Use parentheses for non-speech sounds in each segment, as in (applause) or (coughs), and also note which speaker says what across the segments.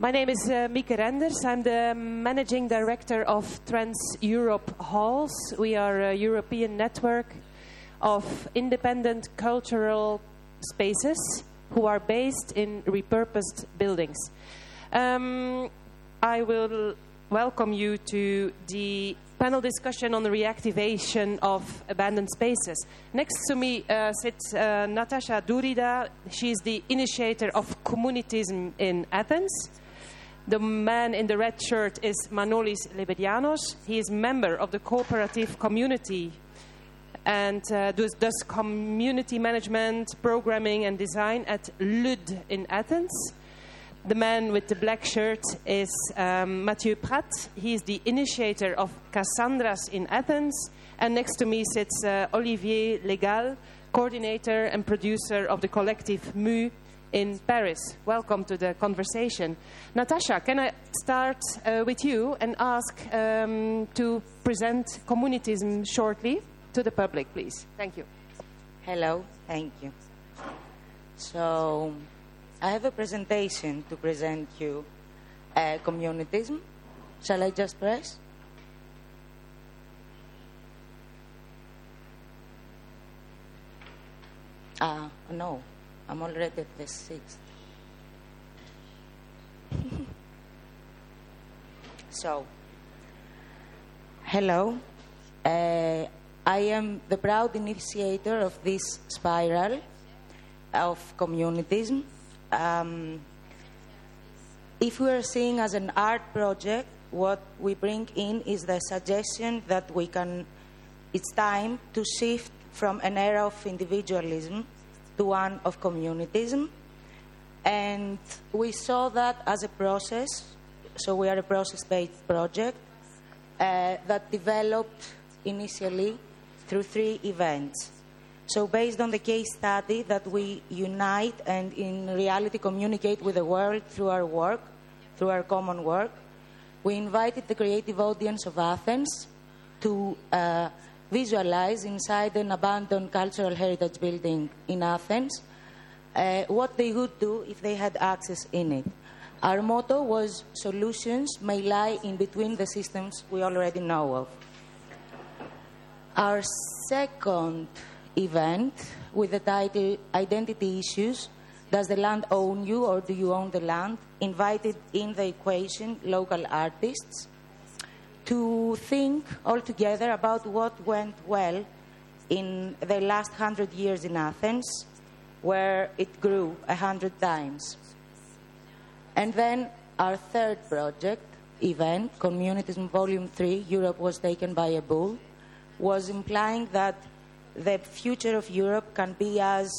Speaker 1: My name is uh, Mieke Renders. I'm the managing director of Trans Europe Halles. We are a European network of independent cultural spaces who are based in repurposed buildings. Um, I will welcome you to the panel discussion on the reactivation of abandoned spaces. Next to me uh, sits uh, Natasha Dourida. She is the initiator of communitism in Athens. The man in the red shirt is Manolis Lebedianos. He is a member of the cooperative community and uh, does, does community management, programming, and design at LUD in Athens. The man with the black shirt is um, Mathieu Prat. He is the initiator of Cassandras in Athens. And next to me sits uh, Olivier Le Gal, coordinator and producer of the collective MU in Paris. Welcome to the conversation. Natasha, can I start uh, with you and ask um, to present communitism shortly to the public, please? Thank you.
Speaker 2: Hello, thank you. So, I have a presentation to present you uh. Shall I just press? Ah, no. I'm already at the sixth. (laughs) so, hello. Uh, I am the proud initiator of this spiral of communitism. Um, if we are seeing as an art project, what we bring in is the suggestion that we can, it's time to shift from an era of individualism to one of communitism. And we saw that as a process, so we are a process based project uh, that developed initially through three events. So, based on the case study that we unite and in reality communicate with the world through our work, through our common work, we invited the creative audience of Athens to uh, visualize inside an abandoned cultural heritage building in Athens uh, what they would do if they had access in it. Our motto was solutions may lie in between the systems we already know of. Our second event with the title Identity Issues Does the Land Own You or Do You Own the Land? invited in the equation local artists to think all together about what went well in the last hundred years in Athens, where it grew a hundred times. And then our third project, event, Communitism Volume 3, Europe was taken by a bull, was implying that the future of Europe can be as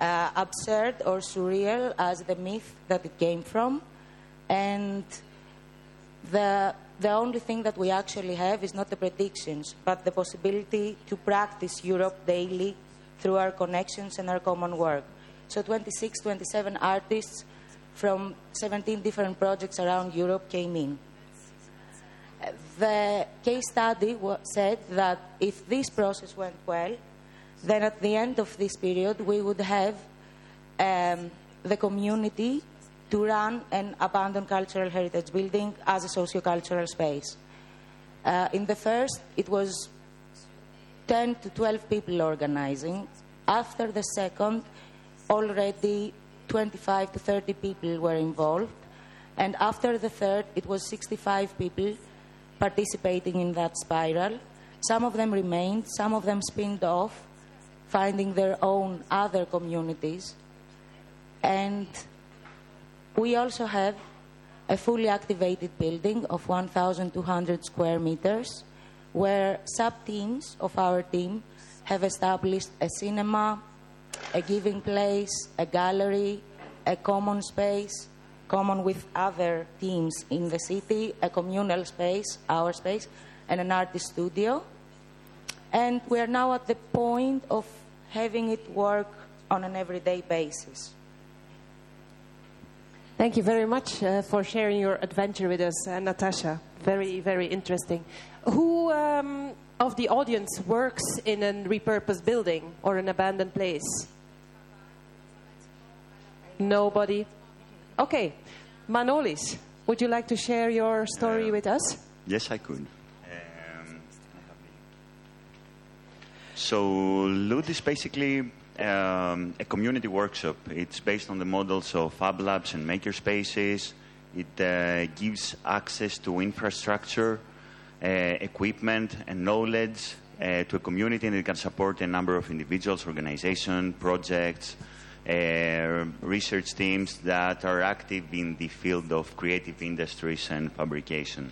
Speaker 2: uh, absurd or surreal as the myth that it came from. And the the only thing that we actually have is not the predictions, but the possibility to practice Europe daily through our connections and our common work. So 26, 27 artists from 17 different projects around Europe came in. The case study said that if this process went well, then at the end of this period, we would have um, the community to run an abandoned cultural heritage building as a socio-cultural space. Uh, in the first, it was 10 to 12 people organizing. After the second, already 25 to 30 people were involved. And after the third, it was 65 people participating in that spiral. Some of them remained, some of them spinned off, finding their own other communities. And we also have a fully activated building of 1,200 square meters where sub teams of our team have established a cinema, a giving place, a gallery, a common space, common with other teams in the city, a communal space, our space, and an artist studio. And we are now at the point of having it work on an everyday basis.
Speaker 1: Thank you very much uh, for sharing your adventure with us, uh, Natasha. Very, very interesting. Who um, of the audience works in a repurposed building or an abandoned place? Nobody? Okay. Manolis, would you like to share your story with us?
Speaker 3: Yes, I could. Um, so, LUD is basically um, a community workshop. It's based on the models of Fab Labs and makerspaces. It uh, gives access to infrastructure, uh, equipment, and knowledge uh, to a community, and it can support a number of individuals, organizations, projects, uh, research teams that are active in the field of creative industries and fabrication.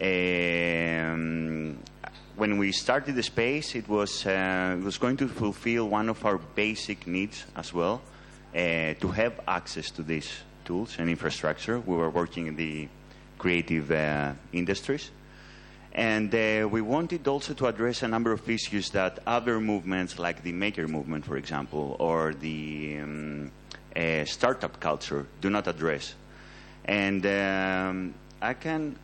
Speaker 3: Um, when we started the space, it was, uh, it was going to fulfill one of our basic needs as well, uh, to have access to these tools and infrastructure. We were working in the creative uh, industries. And uh, we wanted also to address a number of issues that other movements, like the maker movement, for example, or the um, uh, startup culture, do not address. And um, I can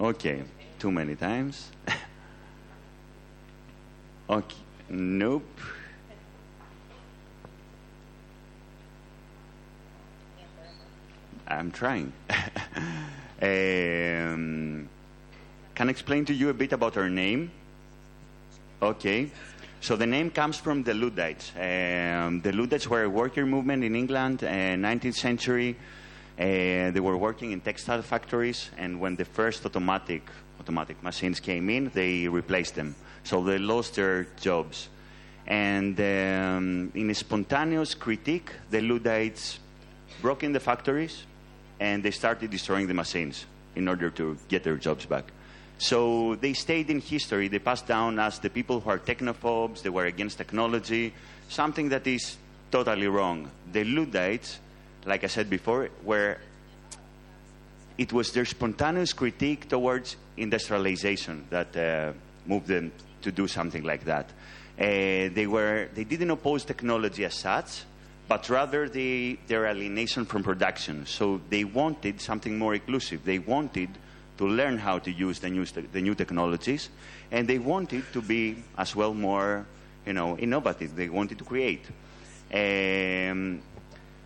Speaker 3: Okay, too many times. (laughs) okay, nope. I'm trying. (laughs) um, can I explain to you a bit about our name? Okay. So the name comes from the Luddites. Um, the Luddites were a worker movement in England, uh, 19th century. Uh, they were working in textile factories, and when the first automatic automatic machines came in, they replaced them. So they lost their jobs. And um, in a spontaneous critique, the Luddites broke in the factories and they started destroying the machines in order to get their jobs back. So they stayed in history. They passed down as the people who are technophobes, they were against technology, something that is totally wrong. The Luddites like I said before, where it was their spontaneous critique towards industrialization that uh, moved them to do something like that. Uh, they, were, they didn't oppose technology as such, but rather the, their alienation from production. So they wanted something more inclusive. They wanted to learn how to use the new, the new technologies, and they wanted to be as well more, you know, innovative. They wanted to create. Um,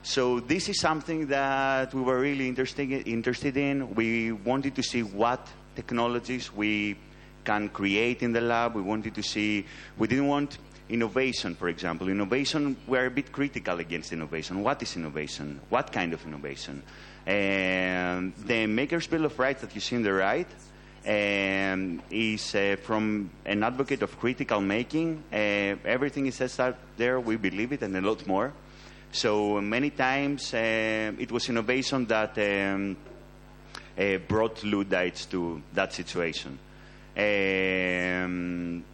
Speaker 3: so this is something that we were really interested, interested in. We wanted to see what technologies we can create in the lab. We wanted to see, we didn't want innovation, for example. Innovation, we're a bit critical against innovation. What is innovation? What kind of innovation? And the Maker's Bill of Rights that you see on the right um, is uh, from an advocate of critical making. Uh, everything it says out there, we believe it and a lot more. So many times uh, it was innovation that um, uh, brought Luddites to that situation. Um,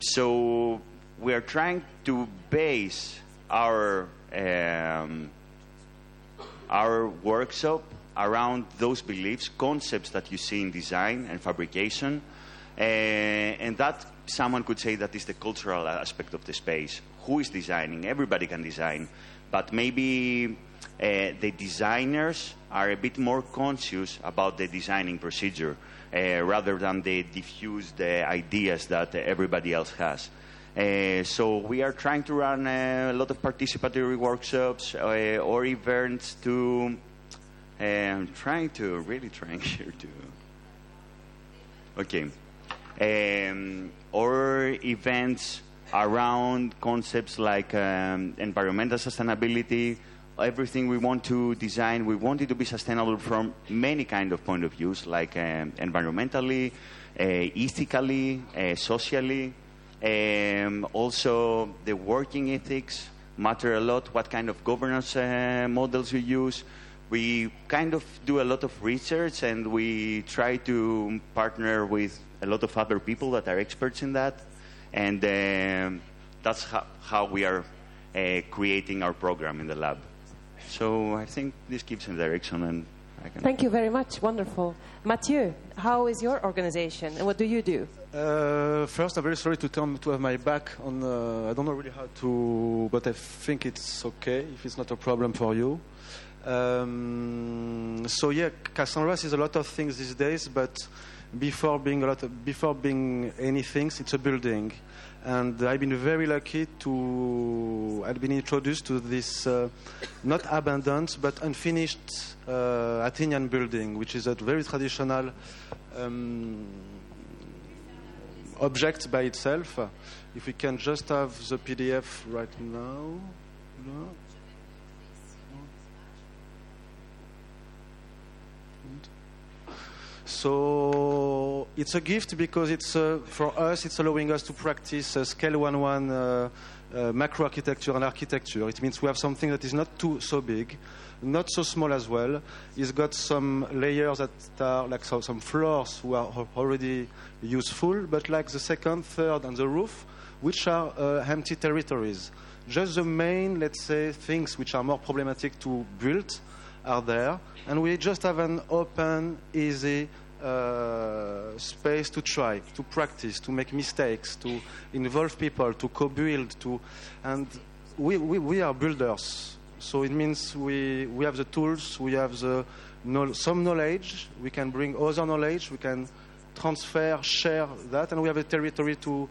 Speaker 3: so we are trying to base our um, our workshop around those beliefs, concepts that you see in design and fabrication, uh, and that someone could say that is the cultural aspect of the space who is designing. Everybody can design, but maybe uh, the designers are a bit more conscious about the designing procedure uh, rather than the diffused uh, ideas that everybody else has. Uh, so we are trying to run a lot of participatory workshops or events to. I'm trying to really trying (laughs) here to. Okay, um, or events around concepts like um, environmental sustainability, everything we want to design, we want it to be sustainable from many kind of point of views, like um, environmentally, uh, ethically, uh, socially. Um, also, the working ethics matter a lot. What kind of governance uh, models we use. We kind of do a lot of research, and we try to partner with a lot of other people that are experts in that and um, that's how, how, we are uh, creating our program in the lab. So I think this gives a direction, and
Speaker 1: Thank you very much. Wonderful, Mathieu. How is your organization, and what do you do?
Speaker 4: Uh, first, I'm very sorry to turn to have my back on. Uh, I don't know really how to, but I think it's okay if it's not a problem for you. Um, so yeah, Cassandra is a lot of things these days, but before being a lot of, before being anything, it's a building. And I've been very lucky to I've been introduced to this uh, not abandoned but unfinished uh, Athenian building, which is a very traditional um, object by itself. If we can just have the PDF right now. No. So it's a gift because it's uh, for us. It's allowing us to practice uh, scale one one uh, uh, macro architecture and architecture. It means we have something that is not too so big, not so small as well. It's got some layers that are like so, some floors who are already useful, but like the second, third, and the roof, which are uh, empty territories. Just the main, let's say, things which are more problematic to build are there, and we just have an open, easy uh, space to try, to practice, to make mistakes, to involve people, to co-build, to, and we, we, we are builders. So it means we, we have the tools, we have the some knowledge, we can bring other knowledge, we can transfer, share that, and we have a territory to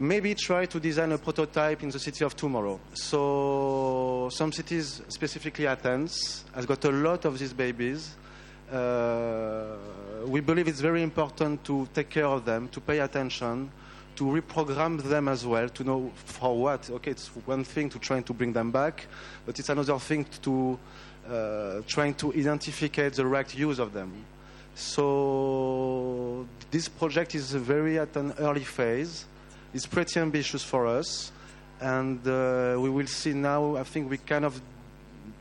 Speaker 4: maybe try to design a prototype in the city of tomorrow. So some cities, specifically Athens, has got a lot of these babies. Uh, we believe it's very important to take care of them, to pay attention, to reprogram them as well, to know for what. Okay, it's one thing to try to bring them back, but it's another thing to uh, trying to identify the right use of them. So this project is very at an early phase. It's pretty ambitious for us, and uh, we will see now. I think we kind of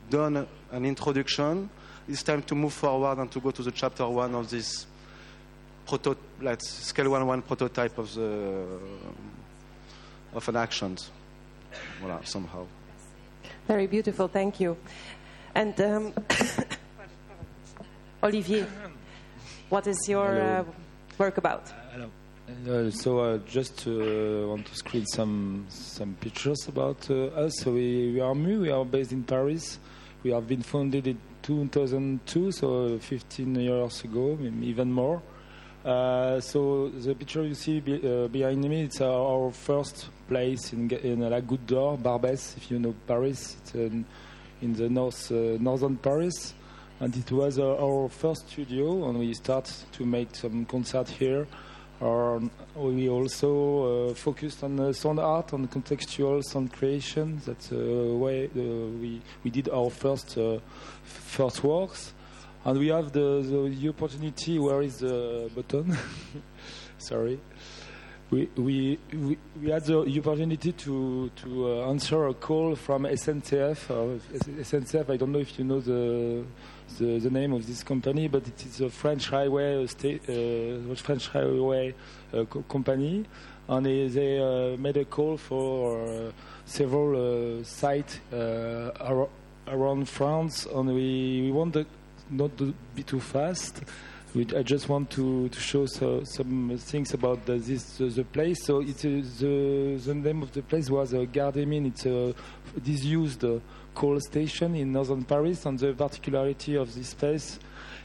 Speaker 4: done an introduction. It's time to move forward and to go to the chapter one of this proto, let's scale one one prototype of the of an action. Voilà, somehow.
Speaker 1: Very beautiful, thank you. And um, (coughs) Olivier, what is your uh, work about?
Speaker 5: Hello. Uh, so uh, just uh, want to screen some some pictures about uh, us. So we, we are Mu. We are based in Paris. We have been founded in 2002, so 15 years ago, even more. Uh, so the picture you see be, uh, behind me, it's our, first place in, in La Goutte d'Or, Barbès, if you know Paris. It's in, in the north, uh, northern Paris. And it was our first studio, and we start to make some concert here. Um, we also uh, focused on uh, sound art on contextual sound creation. That's uh, way we we did our first first works, and we have the, the, the opportunity. Where is the button? (laughs) Sorry. We, we, we, we had the opportunity to, to uh, answer a call from SNCF. Uh, SNCF, I don't know if you know the, the, the name of this company, but it is a French highway, uh, sta- uh, French highway uh, co- company. And they, they uh, made a call for uh, several uh, sites uh, ar- around France, and we, we want to not to be too fast. We, I just want to, to show so, some things about the, this the, the place. So it's uh, the the name of the place was uh, des It's a disused uh, coal station in northern Paris, and the particularity of this place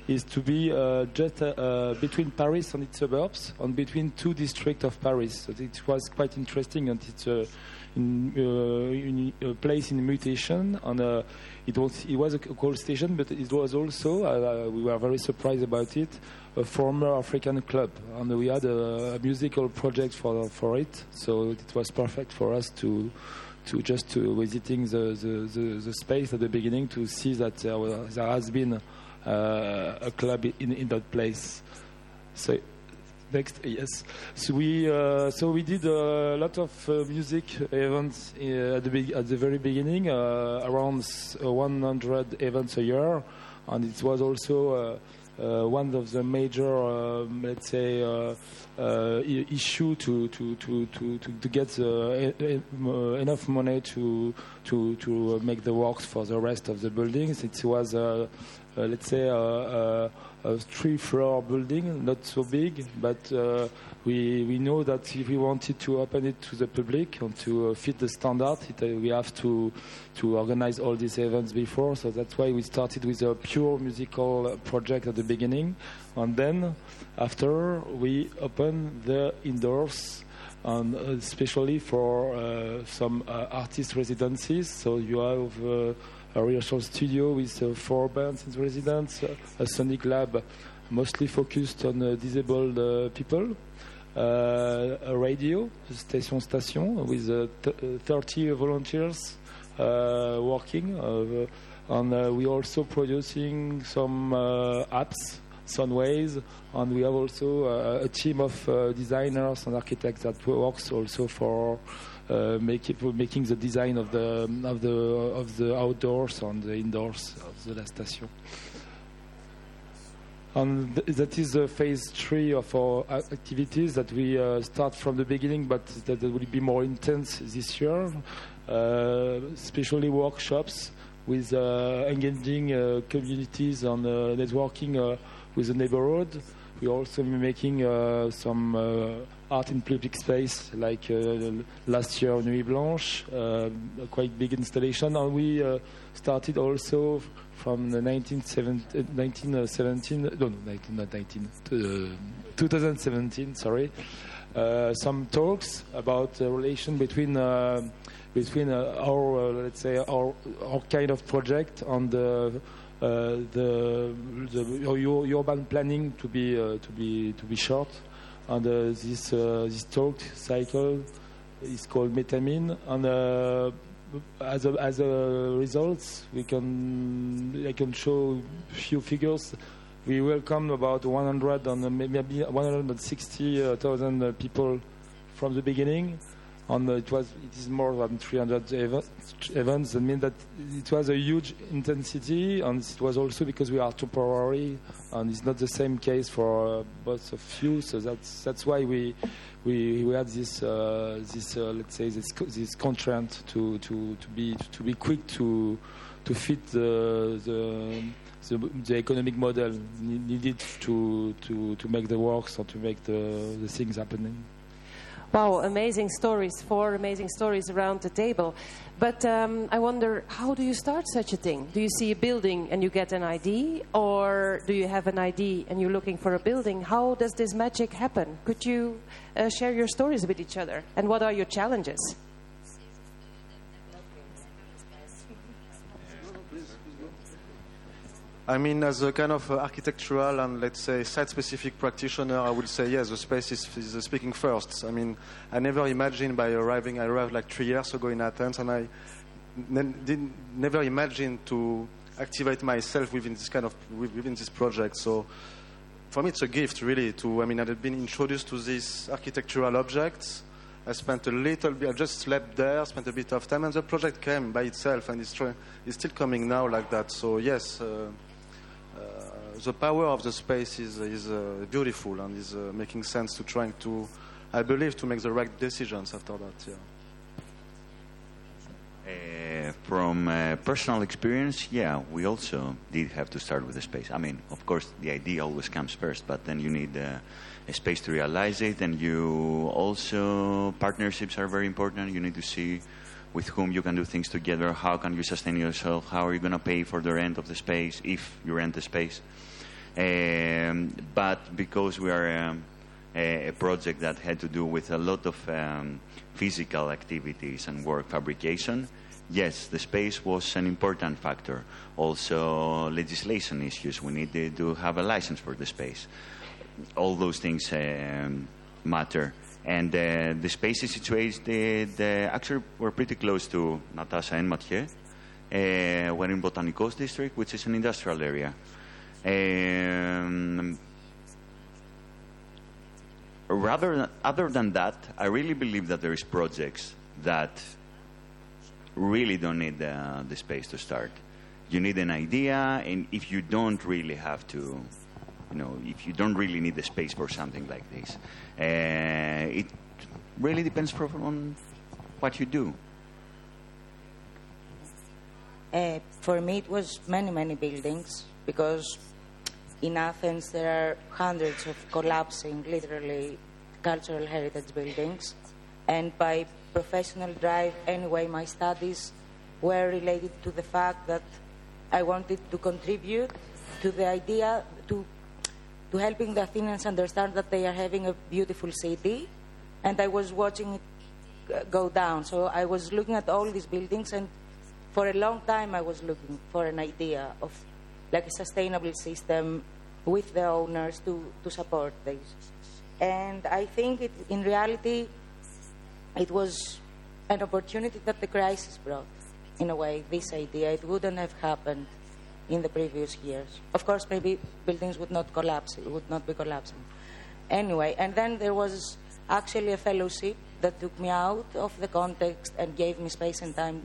Speaker 5: is to be uh, just uh, uh, between Paris and its suburbs, and between two districts of Paris. So it was quite interesting, and it's uh, in, uh, in a place in mutation, and uh, it was it was a coal station, but it was also uh, we were very surprised about it, a former African club, and we had a, a musical project for for it, so it was perfect for us to to just to visiting the, the, the, the space at the beginning to see that there, was, there has been uh, a club in, in that place. So next, yes. So we uh, so we did a lot of uh, music events uh, at the at the very beginning, uh, around uh, 100 events a year, and it was also. Uh, one of the major, um, let's say, uh, uh, issue to to to to to, get uh, e- e- uh, enough money to to to uh, make the works for the rest of the buildings. It was let's say, a three-floor building, not so big, but uh, we we know that if we wanted to open it to the public and to uh, fit the standard, it, uh, we have to to organize all these events before. So that's why we started with a pure musical project at the beginning, and then after we open the indoors and uh, especially for uh, some uh, artist residencies. So you have uh, a rehearsal studio with uh, four bands in residence, uh, a sonic lab mostly focused on uh, disabled uh, people, uh, a radio, station station, with uh, uh, 30 volunteers uh, working. Uh, and uh, we're also producing some uh, apps, Sunways, and we have also uh, a team of uh, designers and architects that works also for uh, make it, making the design of the of the of the outdoors and the indoors of the La Station. And th- that is uh, phase three of our activities that we uh, start from the beginning, but that will be more intense this year. Uh, especially workshops with uh, engaging uh, communities and uh, networking with the neighborhood. We're also making some art in public space, like uh, last year Nuit Blanche, uh, quite big installation, and we uh, started also from the 1917, uh, 1917 no, no, 19, not 19, uh, 2017, sorry, uh, some talks about the relation between uh, between uh, our let's say our our kind of project and the the, the ur- urban planning to be to be to be short and uh, this uh, this talk cycle is called metamine. And uh, as a as a result we can I can show few figures. We welcomed about 100 and maybe 160,000 uh, people from the beginning and it was it is more than 300 ev- events that mean that it was a huge intensity and it was also because we are temporary and it's not the same case for uh, both of you so that's that's why we we, we had this uh, this uh, let's say this this constraint to, to, to be to be quick to to fit the the, the, the economic model needed to, to, to make the works or to make the, the things happening.
Speaker 1: Wow, amazing stories, four amazing stories around the table. But um, I wonder, how do you start such a thing? Do you see a building and you get an ID? Or do you have an ID and you're looking for a building? How does this magic happen? Could you uh, share your stories with each other? And what are your challenges?
Speaker 4: I mean, as a kind of uh, architectural and let's say site-specific practitioner, I would say yes, the space is, is uh, speaking first. I mean, I never imagined by arriving. I arrived like three years ago in Athens, and I didn't never imagined to activate myself within this kind of within this project. So, for me, it's a gift really. To I mean, I've been introduced to these architectural objects. I spent a little bit. I just slept there, spent a bit of time, and the project came by itself, and it's, it's still coming now like that. So yes. Uh, the power of the space is, is uh, beautiful and is uh, making sense to trying to, I believe, to make the right decisions after that. Yeah.
Speaker 3: Uh, from uh, personal experience, yeah, we also did have to start with the space. I mean, of course, the idea always comes first, but then you need uh, a space to realize it, and you also partnerships are very important. You need to see with whom you can do things together. How can you sustain yourself? How are you going to pay for the rent of the space if you rent the space? Um, but because we are um, a, project that had to do with a lot of um, physical activities and work fabrication, yes, the space was an important factor. Also, legislation issues. We needed to have a license for the space. All those things um, matter. And uh, the space is situated, uh, actually, we're pretty close to Natasha and Mathieu. Uh, we're in Botanicos district, which is an industrial area. Um, rather other than that, I really believe that there is projects that really don't need the space to start. You need an idea, and if you don't really have to, you know, if you don't really need the space for something like this, uh, it really depends on what you do.
Speaker 2: Uh, for me, it was many, many buildings because in Athens there are hundreds of collapsing, literally, cultural heritage buildings. And by professional drive, anyway, my studies were related to the fact that I wanted to contribute to the idea to to helping the Athenians understand that they are having a beautiful city, and I was watching it go down. So I was looking at all these buildings, and for a long time I was looking for an idea of like a sustainable system with the owners to, to support this. And I think it, in reality, it was an opportunity that the crisis brought, in a way, this idea. It wouldn't have happened in the previous years. Of course, maybe buildings would not collapse, it would not be collapsing. Anyway, and then there was actually a fellowship that took me out of the context and gave me space and time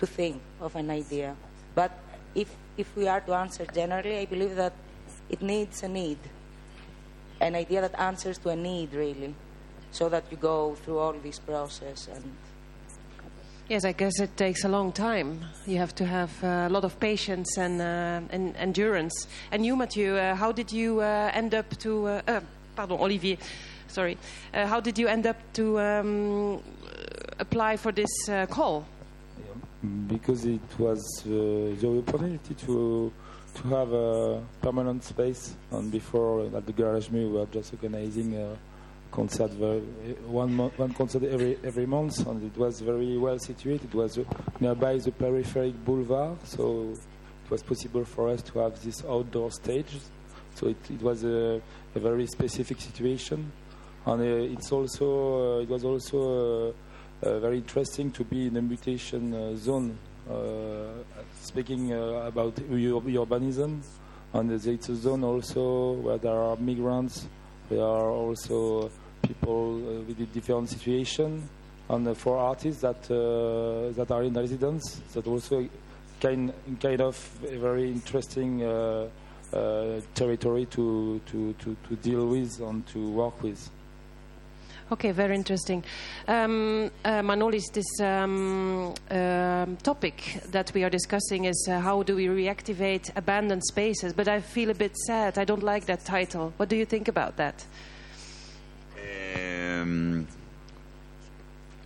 Speaker 2: to think of an idea. But if, if we are to answer generally, I believe that it needs a need, an idea that answers to a need, really, so that you go through all this process and
Speaker 1: Yes, I guess it takes a long time. You have to have uh, a lot of patience and, uh, and endurance. And you, Mathieu, uh, how did you uh, end up to? Uh, pardon, Olivier. Sorry. How did you end up to um, apply for this call?
Speaker 5: because it was the opportunity to to have a permanent space. And before at the Garage we were just organizing concert, one one concert every every month, and it was very well situated. It was nearby the peripheric boulevard, so it was possible for us to have this outdoor stage. So it, it was a, a very specific situation, and uh, it's also uh, it was also. Uh, uh, very interesting to be in a mutation uh, zone. Speaking about ur- urbanism, and it's a zone also where there are migrants, there are also people uh, with different situation, and for artists that uh, that are in residence, that also kind kind of a very interesting. Uh, territory to, to, to, to deal with and to work with.
Speaker 1: Okay, very interesting. Um, uh, Manolis, this um, um, topic that we are discussing is uh, how do we reactivate abandoned spaces? But I feel a bit sad. I don't like that title. What do you think about that?
Speaker 3: um,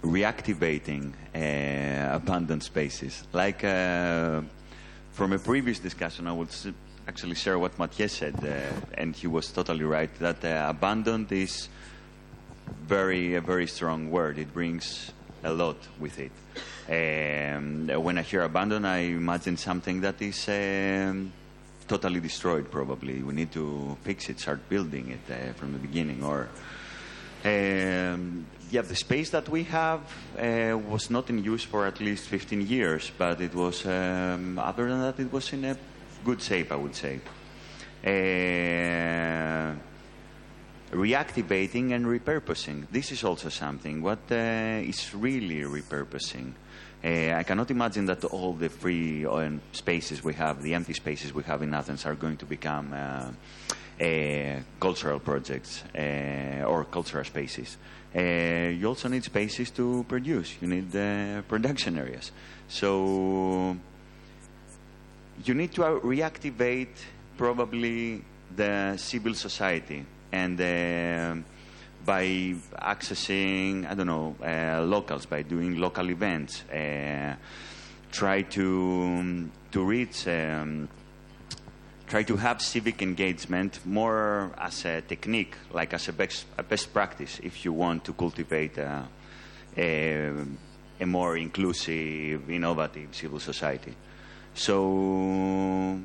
Speaker 3: reactivating uh, abandoned spaces. Like uh, from a previous discussion, I would actually share what Mathieu said, uh, and he was totally right that uh, abandoned is very a very strong word. It brings a lot with it. Um, when I hear abandoned, I imagine something that is um, totally destroyed. Probably we need to fix it, start building it uh, from the beginning, or um, yeah, the space that we have uh, was not in use for at least 15 years, but it was, um, other than that, it was in a good shape, I would say. Uh, reactivating and repurposing. This is also something. What uh, is really repurposing? Uh, I cannot imagine that all the free um, spaces we have, the empty spaces we have in Athens, are going to become uh, uh, cultural projects uh, or cultural spaces. Uh, you also need spaces to produce. You need production areas. So you need to reactivate probably the civil society and uh, by accessing I don't know uh, locals by doing local events uh, try to to reach um, try to have civic engagement more as a technique like as a best, a best practice if you want to cultivate a, a, a more inclusive innovative civil society. So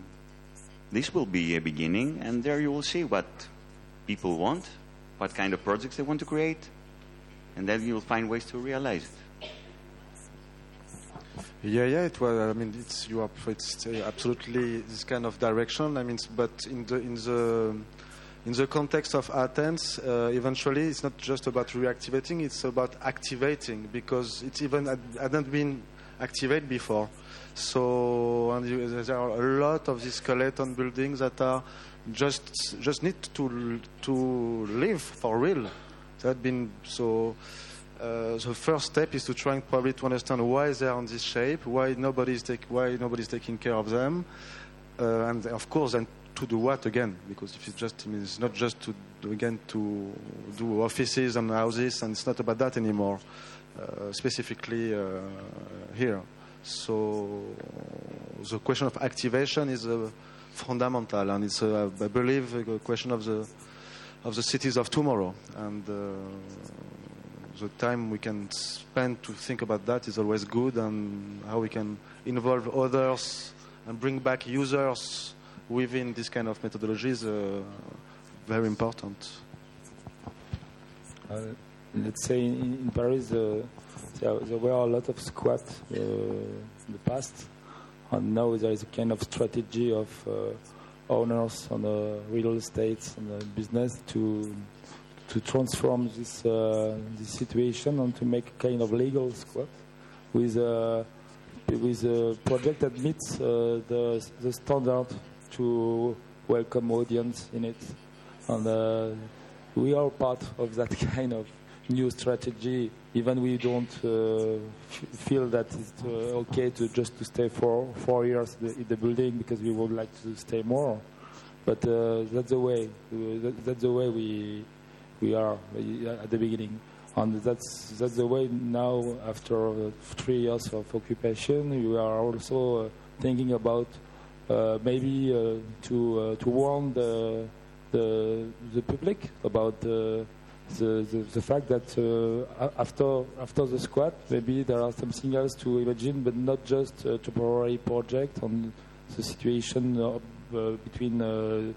Speaker 3: this will be a beginning, and there you will see what people want, what kind of projects they want to create, and then you'll find ways to realize it.
Speaker 4: Yeah, yeah. It was. I mean, it's you are. It's uh, absolutely this kind of direction. I mean, but in the in the in the context of Athens, uh, eventually, it's not just about reactivating; it's about activating because it's even had, hadn't been activated before. So, and you, there are a lot of these skeleton buildings that are just just need to to live for real. That been so. Uh, the first step is to try and probably to understand why they are in this shape, why nobody is take, why nobody is taking care of them, uh, and of course, then to do what again? Because if it's just, I mean, it's not just to do, again to do offices and houses, and it's not about that anymore. Uh, specifically uh, here, so the question of activation is fundamental, and it's, uh, I believe, a question of the of the cities of tomorrow, and uh, the time we can spend to think about that is always good, and how we can involve others and bring back users within this kind of methodology is uh, very important.
Speaker 5: Uh, let's say in, in Paris, uh, there, there were a lot of squats uh, in the past, and now there is a kind of strategy of uh, owners on the real estate and the business to to transform this uh, this situation and to make a kind of legal squat with a with a project that meets uh, the the standard to welcome audience in it, and uh, we are part of that (laughs) kind of new strategy. Even we don't uh, feel that it's uh, okay to just to stay for four years in the, building because we would like to stay more. But uh, that's the way. Uh, that's the way we we are uh, at the beginning, and that's that's the way now. After uh, three years of occupation, we are also thinking about maybe to to warn the the the public about the the, the, the fact that uh, after after the squat, maybe there are something else to imagine, but not just a temporary project on the situation uh, uh, between uh,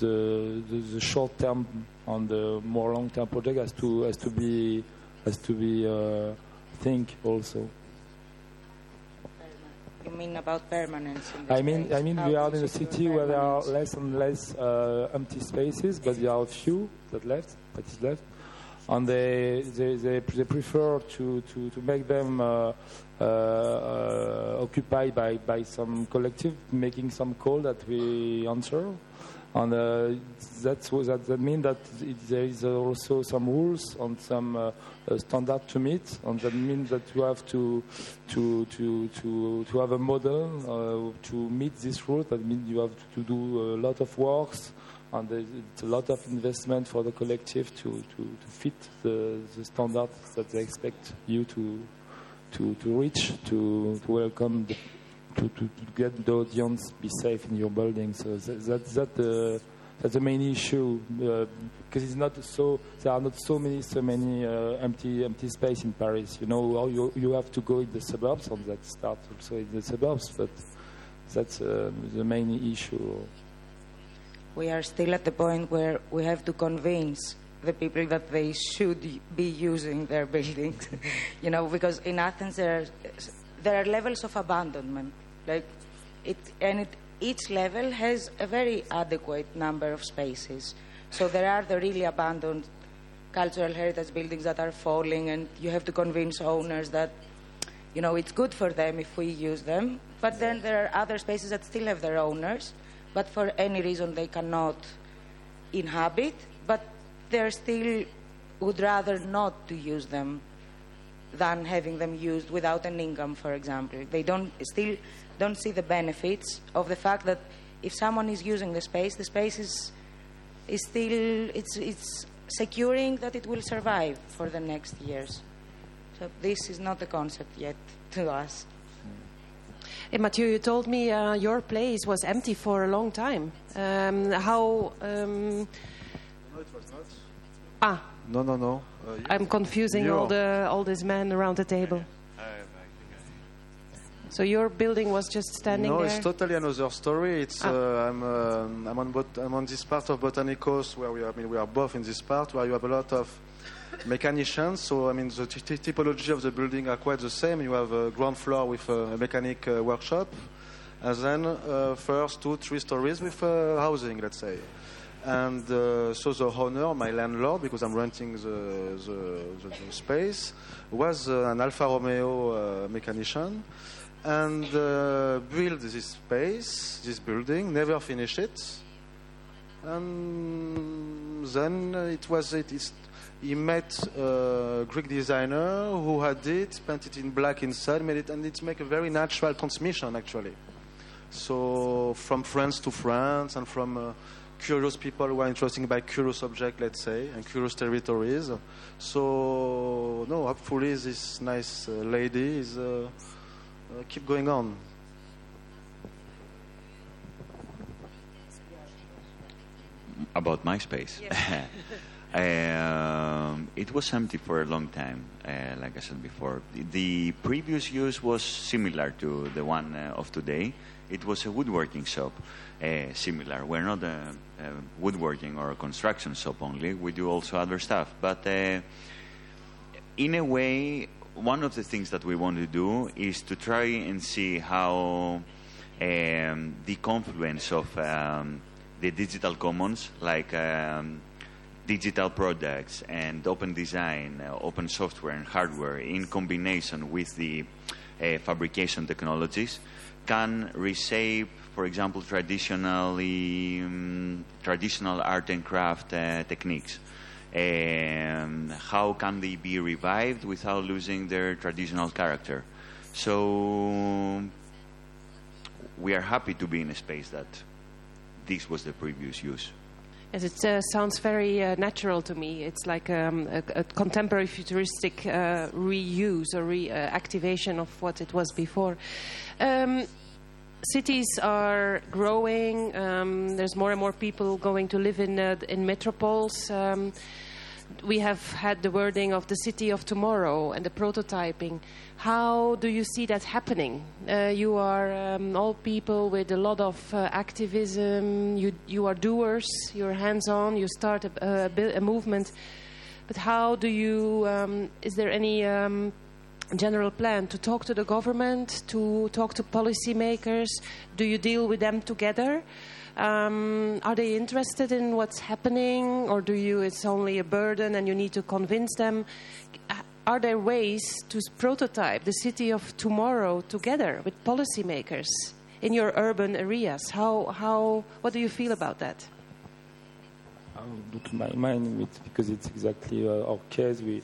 Speaker 5: the, the the short term and the more long term project has to has to be has to be uh, think also.
Speaker 2: You mean about permanence? In the
Speaker 5: I mean? I mean,
Speaker 2: How
Speaker 5: we are in a city where there are less and less uh, empty spaces, but there are a few that left, that is left, and they they, they, they prefer to, to, to make them uh, uh, uh, occupied by, by some collective, making some call that we answer, and uh, that's that that means that it, there is also some rules and some uh, uh, standard to meet, and that means that you have to to to to to have a model uh, to meet this rule. That means you have to do a lot of works, and it's a lot of investment for the collective to to, to fit the, the standards that they expect you to to to reach to to welcome the, to, to to get the audience be safe in your building. So that that, that uh, that's the main issue because it's not so there are not so many so many uh, empty empty space in Paris. You know, you you have to go in the suburbs, and that start also in the suburbs. But that's uh, the main issue.
Speaker 2: We are still at the point where we have to convince the people that they should be using their (laughs) buildings. you know, because in Athens there are, there are levels of abandonment. Like it, and it, each level has a very adequate number of spaces. So there are the really abandoned cultural heritage buildings that are falling, and you have to convince owners that you know, it's good for them if we use them. But then there are other spaces that still have their owners, but for any reason they cannot inhabit, but they still would rather not to use them than having them used without an income, for example. They don't still don't see the benefits of the fact that if someone is using the space, the space is is still it's it's securing that it will survive for the next years. So this is not a concept yet to us.
Speaker 1: Hey, Mathieu, you told me uh, your place was empty for a long time. Um, how? Um,
Speaker 4: No, it was not.
Speaker 1: ah,
Speaker 4: No, no, no. Uh.
Speaker 1: I'm confusing all the all these men around the table. So your building was just standing
Speaker 4: no,
Speaker 1: there.
Speaker 4: it's totally another story. It's
Speaker 1: Ah.
Speaker 4: uh, I'm um I'm on bot- I'm on this part of Botanicos where we are. I mean, we are both in this part where you have a lot of mechanicians. So I mean, the ty- typology of the building are quite the same. You have a ground floor with a mechanic uh, workshop, and then uh, first two, three stories with uh, housing, let's say. And uh, so the owner, my landlord, because I'm renting the, the, the, the space, was uh, an Alfa Romeo uh, mechanician and built this space, this building, never finished it. And then it was it he met a Greek designer who had it, painted in black inside, made it, and it make a very natural transmission actually. So from France to France and from uh, curious people who are interested by curious objects, let's say, and curious territories. So no, hopefully this nice uh, lady is uh, uh, keep going on.
Speaker 3: About MySpace. (laughs) um, it was empty for a long time, uh, like I said before. The, previous use was similar to the one uh, of today. It was a woodworking shop, uh, similar. We're not a, a, woodworking or a construction shop only. We do also other stuff. But uh, in a way, one of the things that we want to do is to try and see how um, the confluence of um, the digital commons, like um, digital products and open design, uh, open software and hardware, in combination with the uh, fabrication technologies, can reshape, for example, traditionally um, traditional art and craft uh, techniques. Um, how can they be revived without losing their traditional character? So we are happy to be in a space that this was the previous use.
Speaker 1: It uh, sounds very uh, natural to me. It's like um, a, a, contemporary futuristic uh, reuse or reactivation of what it was before. Um, cities are growing. Um, there's more and more people going to live in uh, in metropoles. We have had the wording of the city of tomorrow and the prototyping. How do you see that happening? Uh, you are um, all people with a lot of uh, activism. You you are doers. You're hands-on. You start a, a, a movement. But how do you? Um, is there any um, general plan to talk to the government, to talk to policymakers? Do you deal with them together? Um, are they interested in what's happening, or do you? It's only a burden, and you need to convince them. Are there ways to prototype the city of tomorrow together with policymakers in your urban areas? How, how, what do you feel about that?
Speaker 5: To my mind because it's exactly uh, our case. We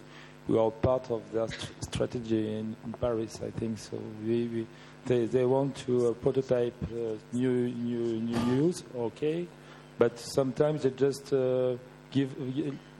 Speaker 5: we are part of their st- strategy in, in, Paris, I think. So we, we they, they want to uh, prototype uh, new new new news, okay, but sometimes they just uh, give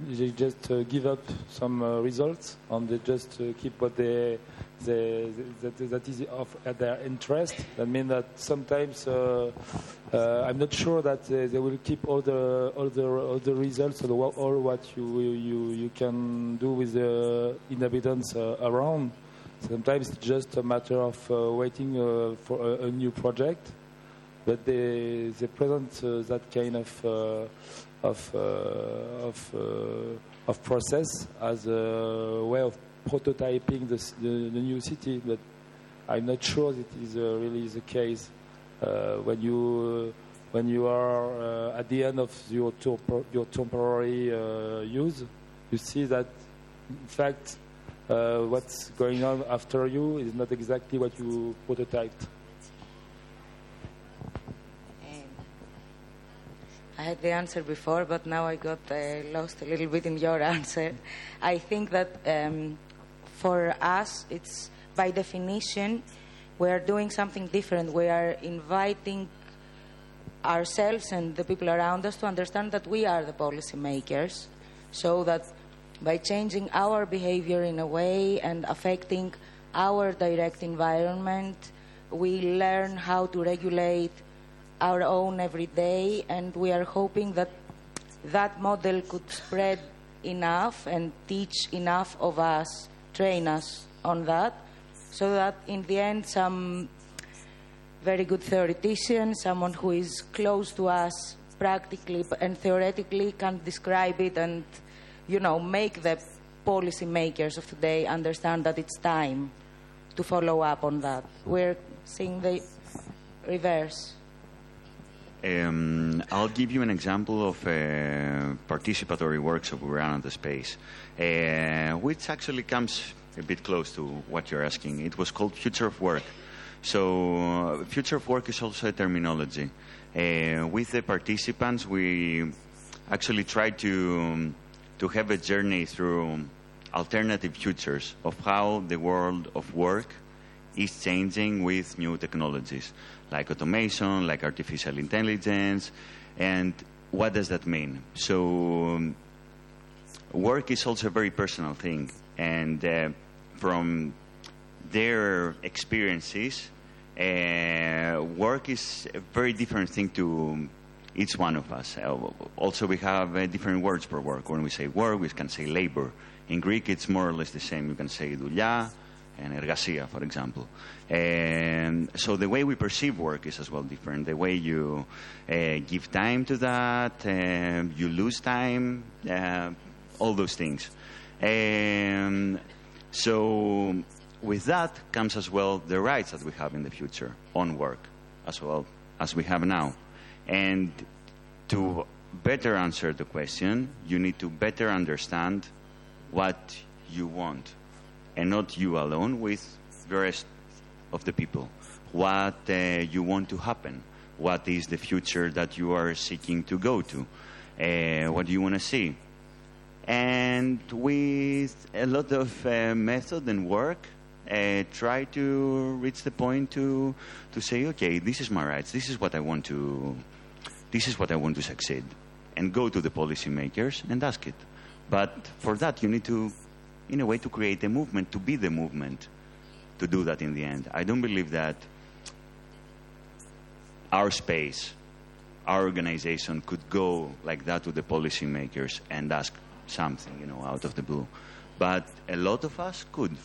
Speaker 5: they just uh, give up some uh, results and they just keep what they, they, they that, that is of at their interest. That means that sometimes I'm not sure that they, they, will keep all the all the all the results or all what you you you can do with the inhabitants around. Sometimes it's just a matter of uh, waiting uh, for a, a, new project, but they they present uh, that kind of of, uh, of, uh, of process as a way of prototyping the, the, the, new city, but I'm not sure that is uh, really the case. when you when you are at the end of your, your temporary use, you see that in fact uh, what's going on after you is not exactly what you prototyped.
Speaker 2: I had the answer before, but now I got uh, lost a little bit in your (laughs) answer. I think that um, for us, it's by definition, we are doing something different. We are inviting ourselves and the people around us to understand that we are the policymakers, so that by changing our behavior in a way and affecting our direct environment, we learn how to regulate our own every day, and we are hoping that that model could spread enough and teach enough of us, train us on that, so that in the end, some very good theoretician, someone who is close to us practically and theoretically, can describe it and, you know, make the policy makers of today understand that it's time to follow up on that. We're seeing the reverse.
Speaker 3: Um, I'll give you an example of a participatory workshop we ran on the space, uh, which actually comes a bit close to what you're asking. It was called Future of Work. So, uh, Future of Work is also a terminology. Uh, with the participants, we actually tried to, to have a journey through alternative futures of how the world of work is changing with new technologies like automation, like artificial intelligence, and what does that mean? So, um, work is also a very personal thing, and uh, from their experiences, uh, work is a very different thing to each one of us. Uh, also, we have uh, different words for work. When we say work, we can say labor. In Greek, it's more or less the same. You can say dulia and ergasia, for example. And so the way we perceive work is as well different. The way you uh, give time to that, uh, you lose time, uh, all those things. And so with that comes as well the rights that we have in the future on work as well as we have now. And to better answer the question, you need to better understand what you want, and not you alone, with the rest of the people. What uh, you want to happen, what is the future that you are seeking to go to, uh, what do you want to see. And with a lot of uh, method and work, uh, try to reach the point to to say, okay, this is my rights. This is what I want to. This is what I want to succeed, and go to the policymakers and ask it. But for that, you need to, in a way, to create a movement, to be the movement, to do that in the end. I don't believe that our space, our organization, could go like that to the policymakers and ask something, you know, out of the blue. But a lot of us could.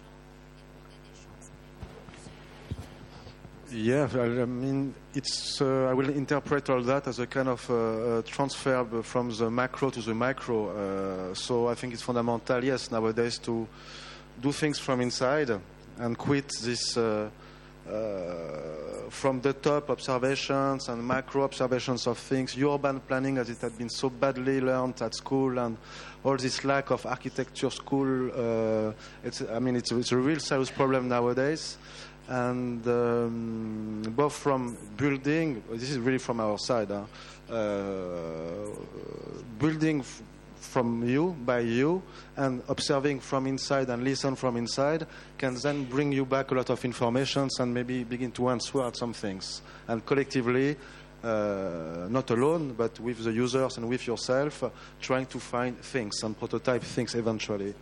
Speaker 4: Yeah, I mean, it's. Uh, I will interpret all that as a kind of uh, transfer from the macro to the micro. Uh, so I think it's fundamental, yes, nowadays to do things from inside and quit this uh, uh, from the top observations and macro observations of things. Urban planning, as it had been so badly learned at school, and all this lack of architecture school. Uh, it's. I mean, it's, it's a real serious problem nowadays and um, both from building, this is really from our side, huh? uh, building f- from you, by you, and observing from inside and listen from inside can then bring you back a lot of information and maybe begin to answer some things. And collectively, uh, not alone, but with the users and with yourself, uh, trying to find things and prototype things eventually.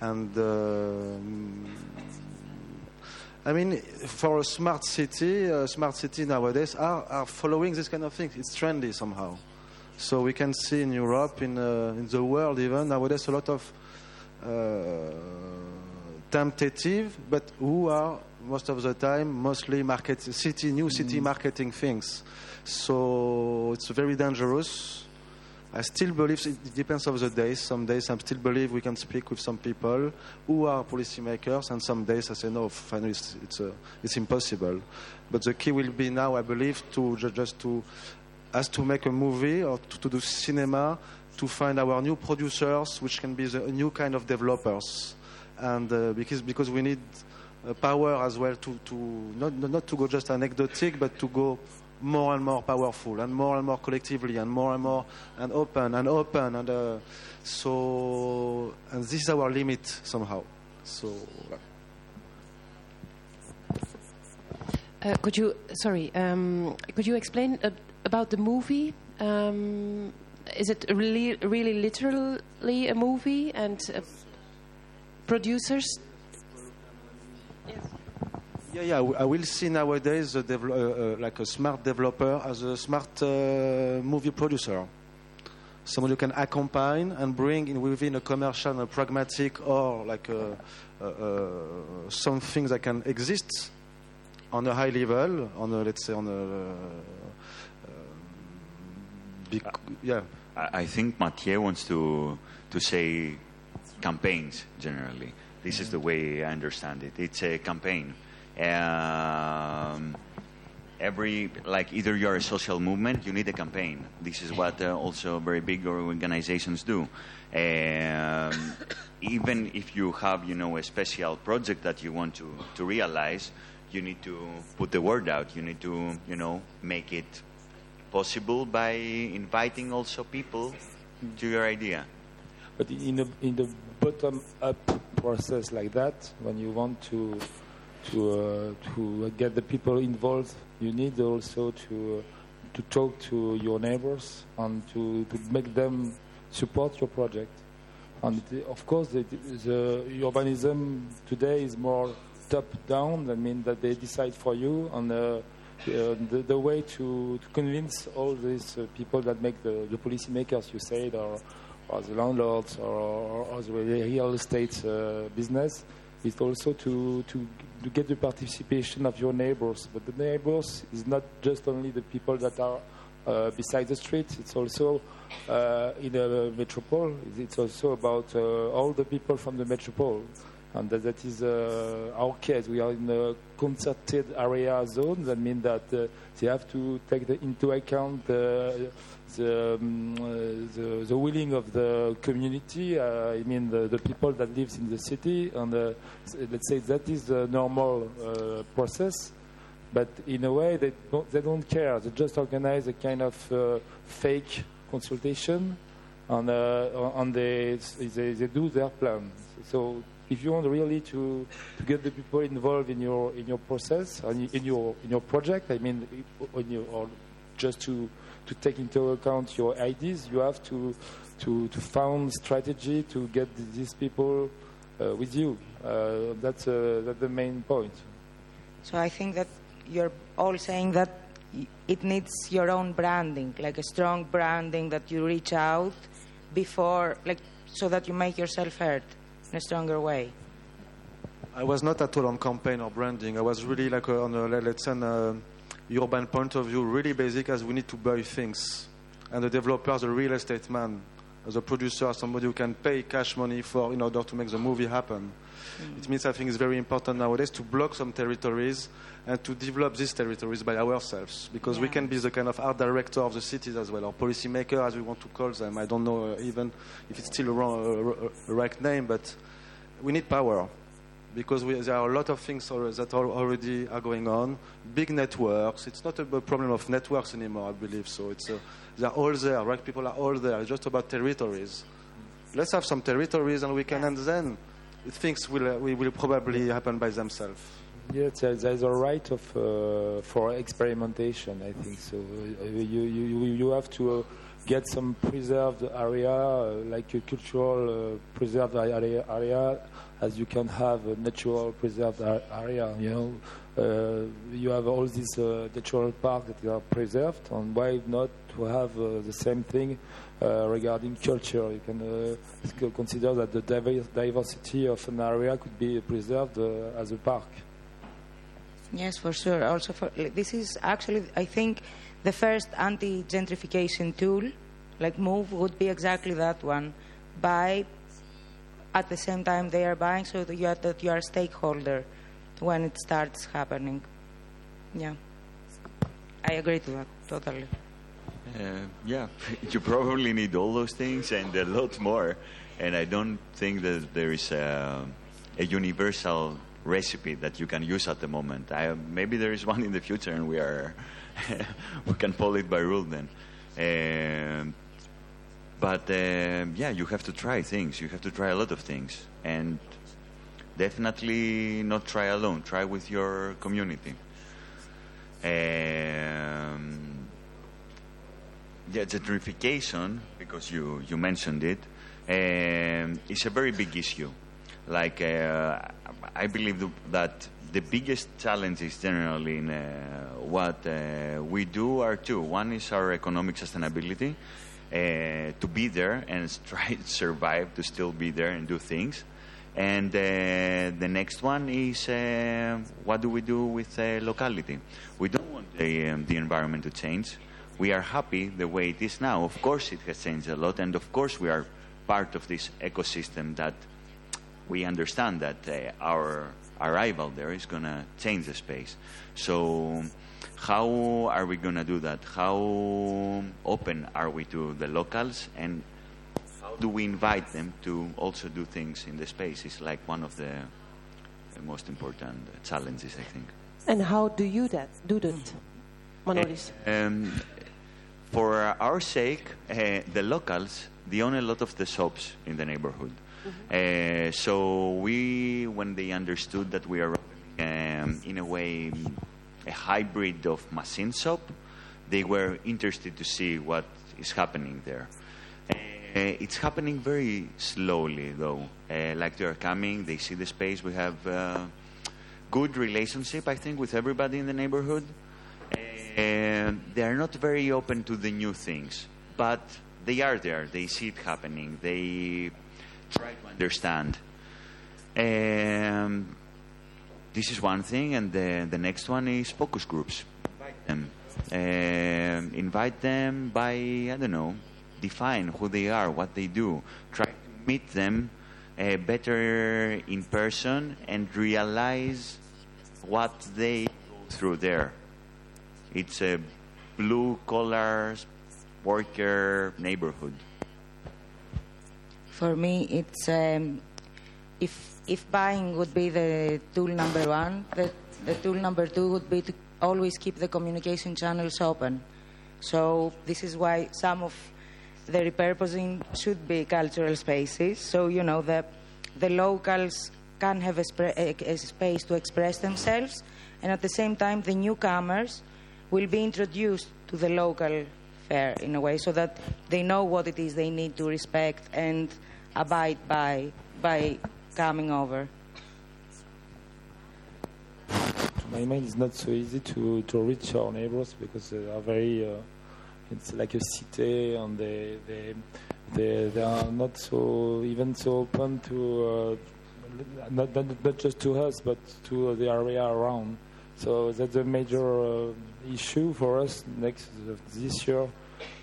Speaker 4: And um, I mean, for a smart city, a smart city nowadays are, are following this kind of thing. It's trendy somehow. So we can see in Europe, in, uh, in the world even, nowadays a lot of uh, tentative, but who are most of the time mostly market city, new city marketing things. So it's very dangerous. I still believe it depends of the days. Some days I still believe we can speak with some people who are policymakers, and some days I say no, finally it's it's, uh, it's impossible. But the key will be now, I believe, to just to as to make a movie or to, to do cinema to find our new producers, which can be the new kind of developers, and uh, because because we need uh, power as well to to not not to go just anecdotic, but to go more and more powerful and more and more collectively and more and more and open and open and uh, so and this is our limit somehow so
Speaker 1: Uh, could you, sorry, um, could you explain uh, about the movie? Um, is it really, really literally a movie and uh, producers?
Speaker 4: Yeah yeah I will see nowadays a uh, uh, like a smart developer as a smart uh, movie producer someone you can accompany and bring in within a commercial and pragmatic or like a, uh, uh, something that can exist on a high level on a let's say on a uh, yeah
Speaker 3: I, I think Mathieu wants to to say campaigns generally. This is the way I understand it. It's a campaign. Um, every like either you're a social movement, you need a campaign. This is what uh, also very big organizations do. Um, even if you have you know a special project that you want to to realize, you need to put the word out. You need to you know make it possible by inviting also people to your idea.
Speaker 5: But in the in the bottom up process like that, when you want to to uh, to get the people involved. You need also to uh, to talk to your neighbors and to, to make them support your project. And of course, the, the urbanism today is more top down. That means that they decide for you, and uh, uh, the, the way to, to convince all these uh, people that make the, the policy makers, you said, or, or the landlords, or, or, or the real estate uh, business, is also to, to, to get the participation of your neighbors. But the neighbors is not just only the people that are uh, beside the street, it's also uh, in a metropole, it's also about uh, all the people from the metropole. And that, that is uh, our case. We are in a concerted area zone. That means that uh, they have to take the, into account the, the, um, uh, the, the willing of the community. I mean the, the people that lives in the city. And let's say that is the normal process. But in a way, they don't, they don't care. They just organize a kind of uh, fake consultation, and, uh, and they, they, they do their plan. So if you want really to, to get the people involved in your in your process and in your in your project, I mean, your, or just to to take into account your ideas, you have to to to found strategy to get these people uh, with you. Uh, that's uh, that's the main point.
Speaker 2: So I think that you're all saying that it needs your own branding, like a strong branding that you reach out before, like, so that you make yourself heard in a stronger way.
Speaker 4: I was not at all on campaign or branding. I was really like uh, on a, let- let's say, an, uh, urban point of view, really basic as we need to buy things. And the developer, the real estate man, the producer, somebody who can pay cash money for in order to make the movie happen. It means I think it's very important nowadays to block some territories and to develop these territories by ourselves because we can be the kind of art director of the cities as well, or policy maker as we want to call them. I don't know uh, even if it's still a, wrong, uh, a right name, but we need power because we, there are a lot of things that al- already are going on. Big networks. It's not a, problem of networks anymore, I believe. So it's uh, they're all there. Right? People are all there. It's just about territories. Let's have some territories, and we can, and then things will uh, will will probably happen by themselves.
Speaker 5: Yes, there's, a right of uh, for experimentation. I think so. Uh, you, you you have to uh, get some preserved area, uh, like a cultural uh, preserved area, area, as you can have a natural preserved area. You know, you have all these natural parks that are preserved, and why not to have the same thing regarding culture? You can uh, consider that the diversity of an area could be preserved uh, as a park.
Speaker 2: Yes, for sure. Also, for this is actually, I think, the first anti-gentrification tool, like move, would be exactly that one. Buy at the same time they are buying, so that you are, that you are a stakeholder when it starts happening. Yeah, I agree to that totally.
Speaker 3: Uh, yeah, (laughs) you probably need all those things and a lot more. And I don't think that there is a, a universal recipe that you can use at the moment. I, maybe there is one in the future, and we are (laughs) we can follow it by rule then. Um, but um yeah, you have to try things. You have to try a lot of things, and definitely not try alone. Try with your community. Um, yeah, gentrification, because you, you mentioned it, um, is a very big issue. Like, uh, I believe that the biggest challenges generally in uh, what uh, we do are two. One is our economic sustainability, uh, to be there and (laughs) try to survive, to still be there and do things. And uh, the next one is uh, what do we do with uh, locality? We don't want the, um, the environment to change. We are happy the way it is now. Of course, it has changed a lot, and of course, we are part of this ecosystem that we understand that uh, our arrival there is going to change the space. So, how are we going to do that? How open are we to the locals, and how do we invite them to also do things in the space? Is like one of the, the most important challenges, I think.
Speaker 1: And how do you that do that, Manolis?
Speaker 3: Um, for our sake, uh, the locals they own a lot of the shops in the neighborhood. Uh, so we, when they understood that we are um, in a way, a hybrid of machine shop. They were interested to see what is happening there. Uh, it's happening very slowly, though. Uh, like they are coming, they see the space. We have uh, good relationship, I think, with everybody in the neighborhood. And they are not very open to the new things, but they are there. They see it happening. They try to understand. Um, this is one thing, and the, the next one is focus groups. Invite them. Invite them by, I don't know, define who they are, what they do. Try to meet them uh, better in person and realize what they go through there. It's a blue collar worker neighborhood.
Speaker 2: For me, it's um, if if buying would be the tool number one, the, the tool number two would be to always keep the communication channels open. So this is why some of the repurposing should be cultural spaces. So you know the the locals can have a, a, a space to express themselves, and at the same time, the newcomers will be introduced to the local fair in a way, so that they know what it is they need to respect and abide by by coming over.
Speaker 5: To my mind, it's not so easy to, to reach our neighbors because they are very. Uh, it's like a city, and they they they, they are not so even so open to uh, not, not not just to us, but to the area around. So that's a major uh, issue for us next this year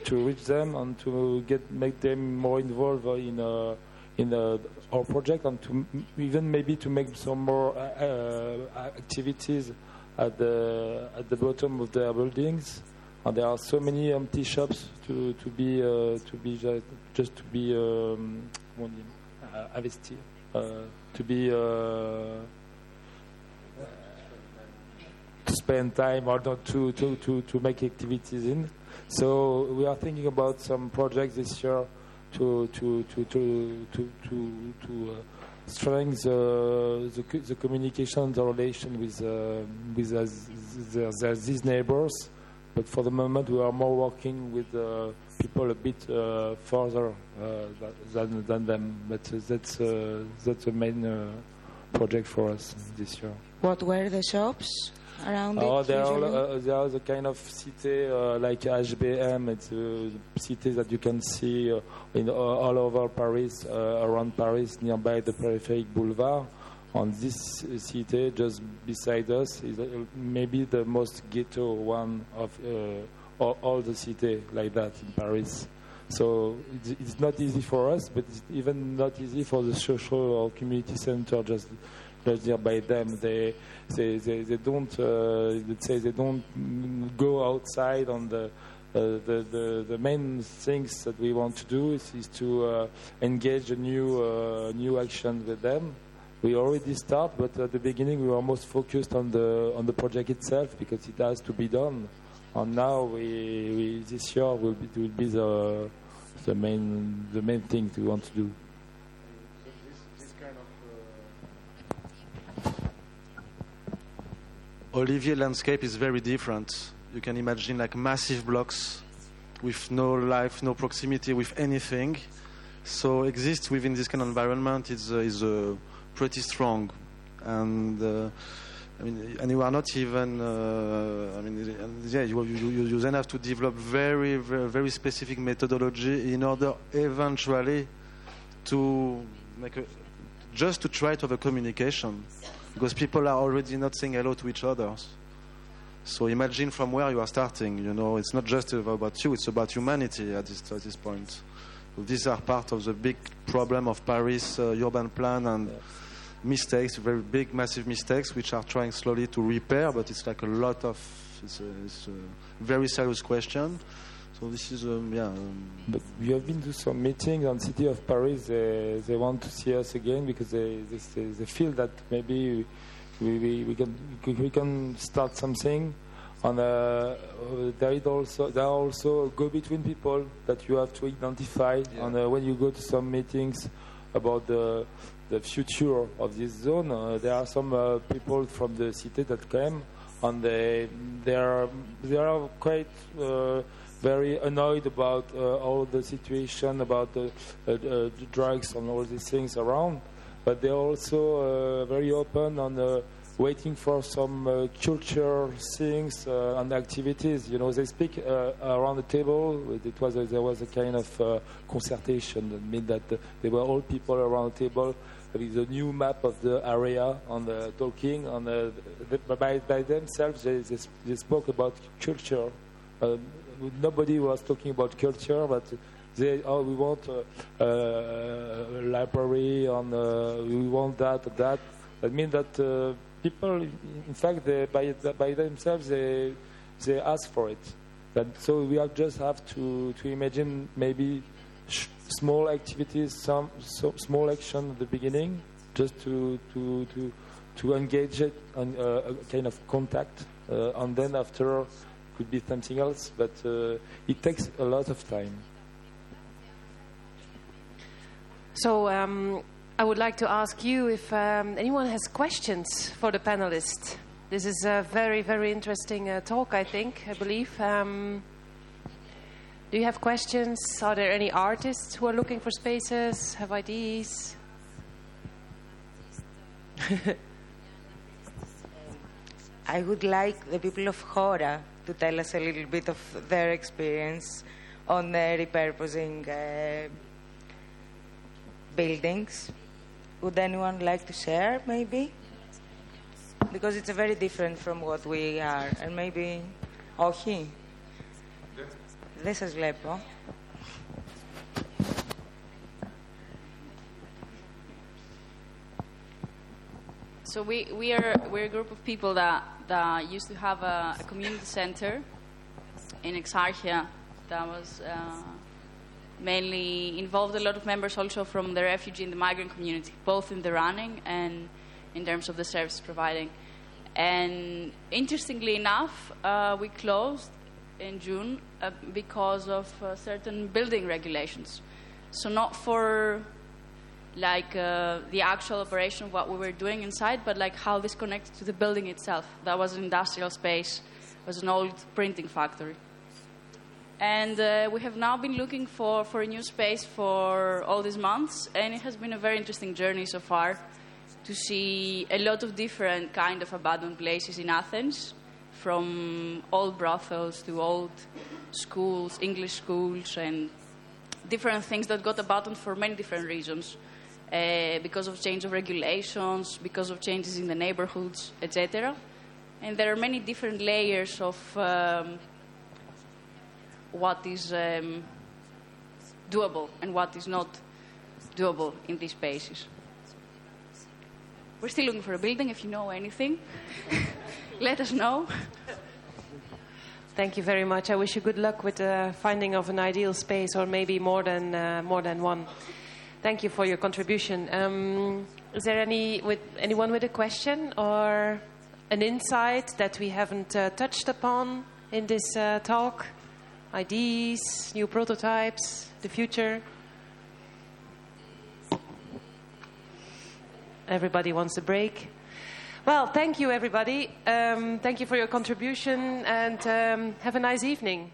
Speaker 5: to reach them and to get make them more involved in uh, in uh, our project and to even maybe to make some more uh, uh, activities at the at the bottom of their buildings. And there are so many empty shops to to be uh, to be just, just to be um, to be. Spend time or not to, to, to, to make activities in. So we are thinking about some projects this year to to to to to to, to uh, strengthen the, the co- the communication, the relation with uh, with uh, the, the, these neighbors. But for the moment, we are more working with uh, people a bit uh, further than than them. But that's that's the main project for us this year.
Speaker 2: What were the shops around
Speaker 5: Oh,
Speaker 2: it?
Speaker 5: they are, uh, are the kind of city uh, like HBM. It's a city that you can see uh, in uh, all over Paris, uh, around Paris, nearby the Peripheric Boulevard. On this city, just beside us, is uh, maybe the most ghetto one of uh, all, all the city like that in Paris. So it's, it's not easy for us, but it's even not easy for the social or community center just just nearby them. They they they, they don't uh, say they don't go outside on the. Uh, the, the the main things that we want to do is, is to uh, engage a new uh, new action with them. We already start, but at the beginning we were most focused on the on the project itself because it has to be done. And now we, we this year will be will be the the main the main thing we want to do.
Speaker 4: Olivier landscape is very different. You can imagine like massive blocks with no life, no proximity with anything. So exist within this kind of environment is uh, is uh, pretty strong, and uh, I mean, and you are not even. Uh, I mean, yeah, you, you, you you then have to develop very very, very specific methodology in order eventually to make a, just to try to have a communication because people are already not saying hello to each other. So imagine from where you are starting. You know, it's not just about you; it's about humanity at this at this point. So these are part of the big problem of Paris uh, urban plan and mistakes, very big, massive mistakes, which are trying slowly to repair. But it's like a lot of it's a, it's a very serious question. So this is um, yeah. Um,
Speaker 5: But we have been to some meetings on City of Paris. They, they want to see us again because they, they, they- feel that maybe we, we, we can we can start something. And uh, there is also there are also go-between people that you have to identify. And uh, when you go to some meetings, about the the future of this zone. Uh, there are some uh, people from the city that came, and they they are they are quite uh, very annoyed about uh, all the situation about the, uh, uh, the drugs and all these things around. But they're also very open and waiting for some uh, culture things uh, and activities. You know, they speak uh, around the table. It was a, there was a kind of concertation that meant that they were all people around the table there is a new map of the area on the talking. On the, by, by themselves, they, they, they spoke about culture. Uh, nobody was talking about culture, but they oh we want a, a library and uh, we want that that. That means that uh, people, in fact, they, by by themselves they they ask for it. So we have just have to to imagine maybe small activities, some so small action at the beginning, just to to to to engage it on uh, a kind of contact, uh, and then after could be something else. But uh, it takes a lot of time.
Speaker 1: So um, I would like to ask you if um, anyone has questions for the panelists. This is a very very interesting uh, talk. I think I believe. Um, do you have questions? Are there any artists who are looking for spaces, have ideas? (laughs)
Speaker 2: I would like the people of Khora to tell us a little bit of their experience on the repurposing uh, buildings. Would anyone like to share, maybe? Because it's very different from what we are, and maybe, όχι. Δεν σας βλέπω.
Speaker 6: So we, we are we're a group of people that, that used to have a, a community center in Exarchia that was uh, mainly involved a lot of members also from the refugee and the migrant community, both in the running and in terms of the service providing. And interestingly enough, uh, we closed in June uh, because of uh, certain building regulations. So not for like uh, the actual operation of what we were doing inside, but like how this connects to the building itself. That was an industrial space, it was an old printing factory. And uh, we have now been looking for, for a new space for all these months, and it has been a very interesting journey so far to see a lot of different kind of abandoned places in Athens from old brothels to old schools, English schools, and different things that got abandoned for many different reasons. Uh, because of change of regulations, because of changes in the neighborhoods, etc. And there are many different layers of um, what is um, doable and what is not doable in these spaces. We're still looking for a building. If you know anything, (laughs) let us know.
Speaker 1: Thank you very much. I wish you good luck with the finding of an ideal space, or maybe more than uh, more than one. Thank you for your contribution. Um, is there any with anyone with a question or an insight that we haven't uh, touched upon in this uh, talk? Ideas, new prototypes, the future. Everybody wants a break. Well, thank you, everybody. Um, thank you for your contribution and um, have a nice evening.